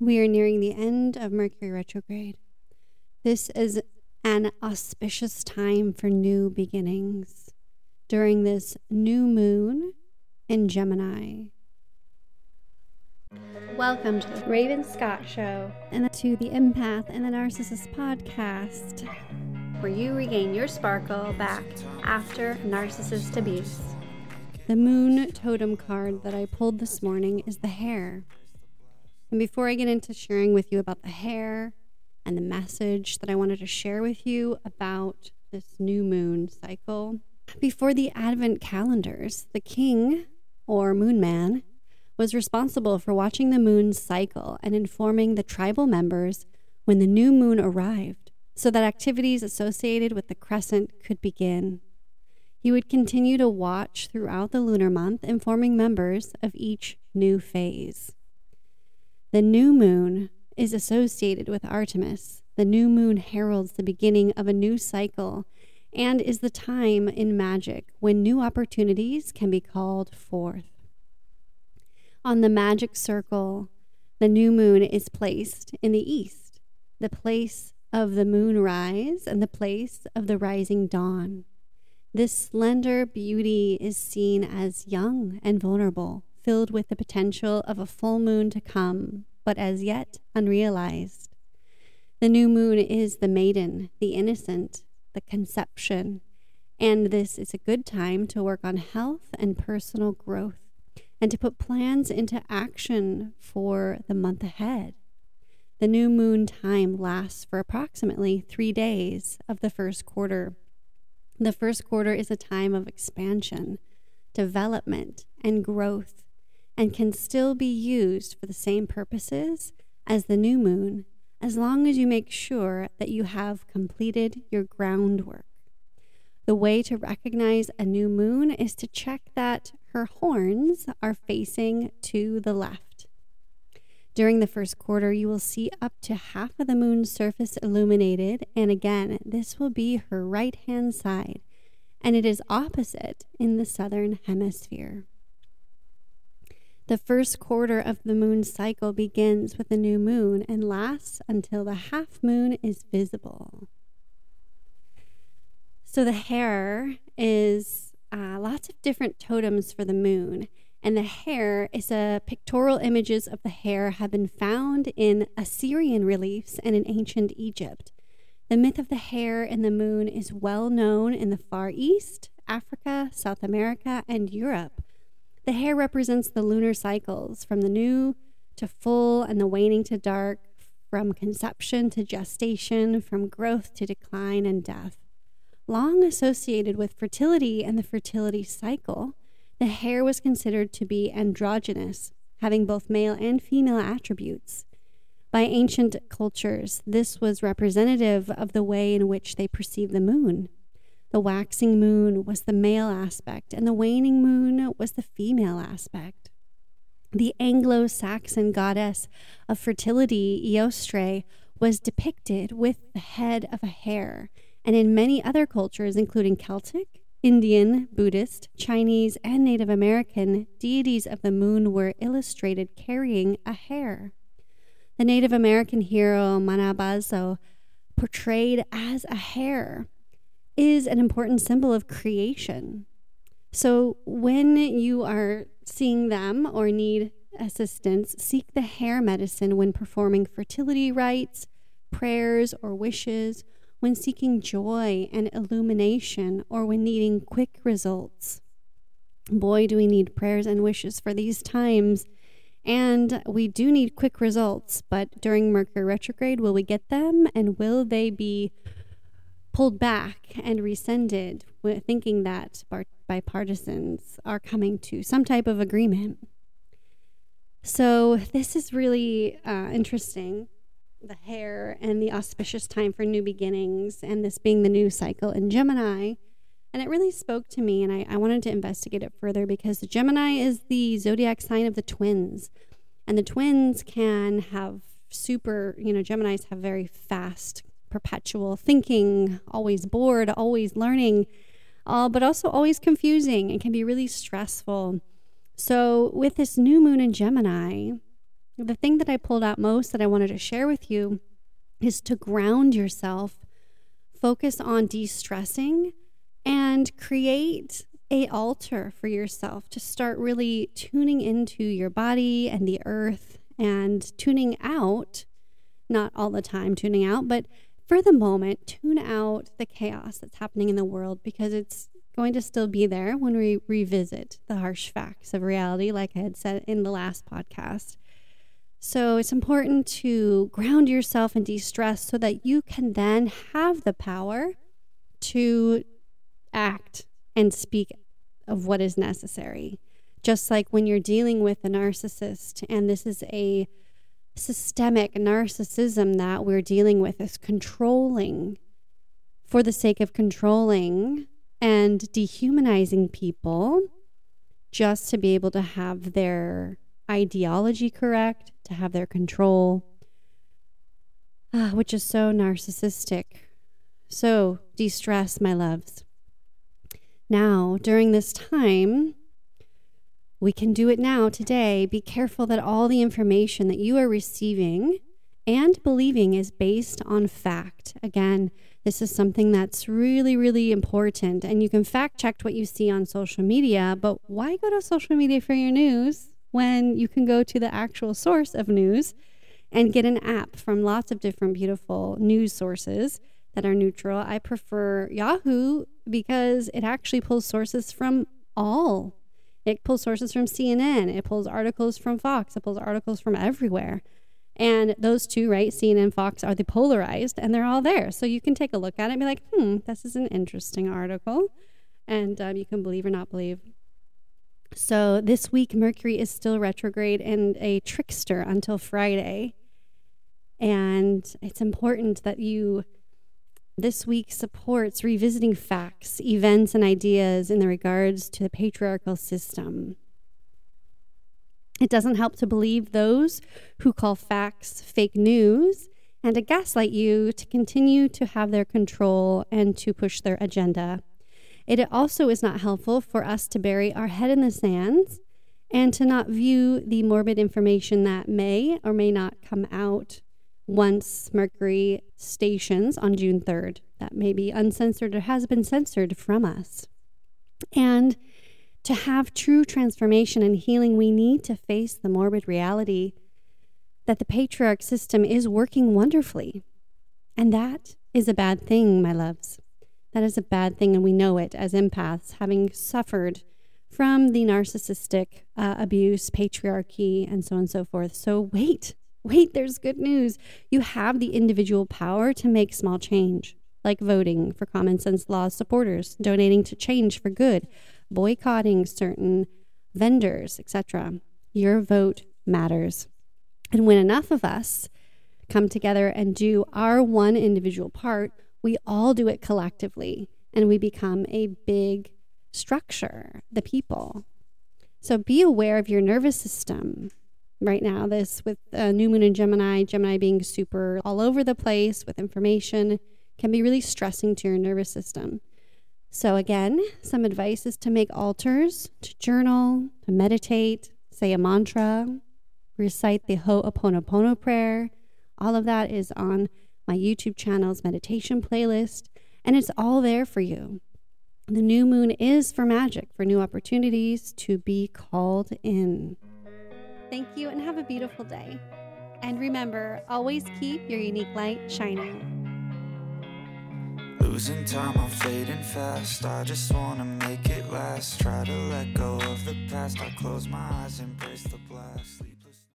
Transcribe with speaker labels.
Speaker 1: We are nearing the end of Mercury retrograde. This is an auspicious time for new beginnings. During this new moon in Gemini. Welcome to the Raven Scott Show and to the Empath and the Narcissist podcast, where you regain your sparkle back after narcissist abuse. The moon totem card that I pulled this morning is the hare. And before I get into sharing with you about the hare and the message that I wanted to share with you about this new moon cycle, before the Advent calendars, the king, or moon man, was responsible for watching the moon's cycle and informing the tribal members when the new moon arrived so that activities associated with the crescent could begin. He would continue to watch throughout the lunar month, informing members of each new phase. The new moon is associated with Artemis. The new moon heralds the beginning of a new cycle and is the time in magic when new opportunities can be called forth. On the magic circle, the new moon is placed in the east, the place of the moonrise and the place of the rising dawn. This slender beauty is seen as young and vulnerable, filled with the potential of a full moon to come, but as yet unrealized. The new moon is the maiden, the innocent, the conception, and this is a good time to work on health and personal growth and to put plans into action for the month ahead. The new moon time lasts for approximately three days of the first quarter. The first quarter is a time of expansion, development, and growth and can still be used for the same purposes as the new moon, as long as you make sure that you have completed your groundwork. The way to recognize a new moon is to check that her horns are facing to the left. During the first quarter, you will see up to half of the moon's surface illuminated, and again, this will be her right hand side, and it is opposite in the southern hemisphere. The first quarter of the moon cycle begins with a new moon and lasts until the half moon is visible. So the hare is uh, lots of different totems for the moon. And the hare is a pictorial images of the hare have been found in Assyrian reliefs and in ancient Egypt. The myth of the hare and the moon is well known in the Far East, Africa, South America, and Europe. The hare represents the lunar cycles from the new to full and the waning to dark, from conception to gestation, from growth to decline and death. Long associated with fertility and the fertility cycle, the hare was considered to be androgynous, having both male and female attributes. By ancient cultures, this was representative of the way in which they perceived the moon. The waxing moon was the male aspect, and the waning moon was the female aspect. The Anglo Saxon goddess of fertility, Eostre, was depicted with the head of a hare, and in many other cultures, including Celtic, Indian, Buddhist, Chinese, and Native American, deities of the moon were illustrated carrying a hare. The Native American hero Manabozho, portrayed as a hare, is an important symbol of creation. So when you are seeing them or need assistance, seek the hare medicine when performing fertility rites, prayers, or wishes, when seeking joy and illumination, or when needing quick results. Boy, do we need prayers and wishes for these times. And we do need quick results, but during Mercury retrograde, will we get them? And will they be pulled back and rescinded, thinking that bipartisans are coming to some type of agreement. So, this is really uh, interesting the hare and the auspicious time for new beginnings, and this being the new cycle in Gemini. And it really spoke to me, and I, I wanted to investigate it further because Gemini is the zodiac sign of the twins. And the twins can have super, you know, Geminis have very fast perpetual thinking, always bored, always learning, uh, but also always confusing and can be really stressful. So, with this new moon in Gemini, the thing that I pulled out most that I wanted to share with you is to ground yourself, focus on de stressing, and create a altar for yourself to start really tuning into your body and the earth and tuning out not all the time tuning out but for the moment tune out the chaos that's happening in the world because it's going to still be there when we revisit the harsh facts of reality like i had said in the last podcast so it's important to ground yourself and de-stress so that you can then have the power to act and speak of what is necessary. Just like when you're dealing with a narcissist, and this is a systemic narcissism that we're dealing with, is controlling for the sake of controlling and dehumanizing people just to be able to have their ideology correct, to have their control, uh, which is so narcissistic. So, de stress, my loves. Now, during this time, we can do it now, today. Be careful that all the information that you are receiving and believing is based on fact. Again, this is something that's really, really important. And you can fact check what you see on social media, but why go to social media for your news when you can go to the actual source of news and get an app from lots of different beautiful news sources that are neutral? I prefer Yahoo because it actually pulls sources from all. It pulls sources from CNN, it pulls articles from Fox, it pulls articles from everywhere. And those two, right, CNN Fox, are the polarized and they're all there. So you can take a look at it and be like, hmm, this is an interesting article. And um, you can believe or not believe. So this week, Mercury is still retrograde and a trickster until Friday. And it's important that you this week supports revisiting facts, events, and ideas in the regards to the patriarchal system. It doesn't help to believe those who call facts fake news and to gaslight you to continue to have their control and to push their agenda. It also is not helpful for us to bury our head in the sands and to not view the morbid information that may or may not come out once Mercury stations on June 3rd. That may be uncensored or has been censored from us. And to have true transformation and healing, we need to face the morbid reality that the patriarch system is working wonderfully. And that is a bad thing, my loves. That is a bad thing, and we know it as empaths, having suffered from the narcissistic uh, abuse, patriarchy, and so on and so forth. So, wait, wait, there's good news. You have the individual power to make small change, like voting for common sense law supporters, donating to change for good, boycotting certain vendors, etc. Your vote matters. And when enough of us come together and do our one individual part, we all do it collectively and we become a big structure, the people. So be aware of your nervous system, right now. This with uh, new moon in Gemini, Gemini being super all over the place with information can be really stressing to your nervous system. So, again, some advice is to make altars, to journal, to meditate, say a mantra, recite the Ho'oponopono prayer. All of that is on my YouTube channel's meditation playlist, and it's all there for you. The new moon is for magic, for new opportunities to be called in. Thank you and have a beautiful day. And remember, always keep your unique light shining. Losing time, I'm fading fast. I just wanna make it last. Try to let go of the past. I close my eyes, embrace the blast.